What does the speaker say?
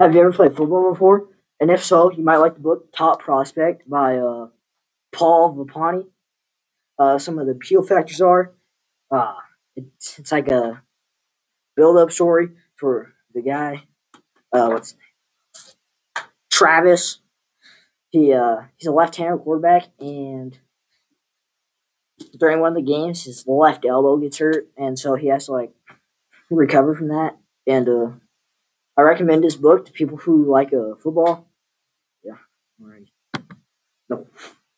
Have you ever played football before? And if so, you might like the book Top Prospect by uh, Paul Volponi. Uh, some of the appeal factors are uh, it's, it's like a build up story for the guy. Uh, what's his name? Travis. He uh, he's a left-handed quarterback, and during one of the games, his left elbow gets hurt, and so he has to like recover from that. And uh, I recommend this book to people who like uh, football. Yeah.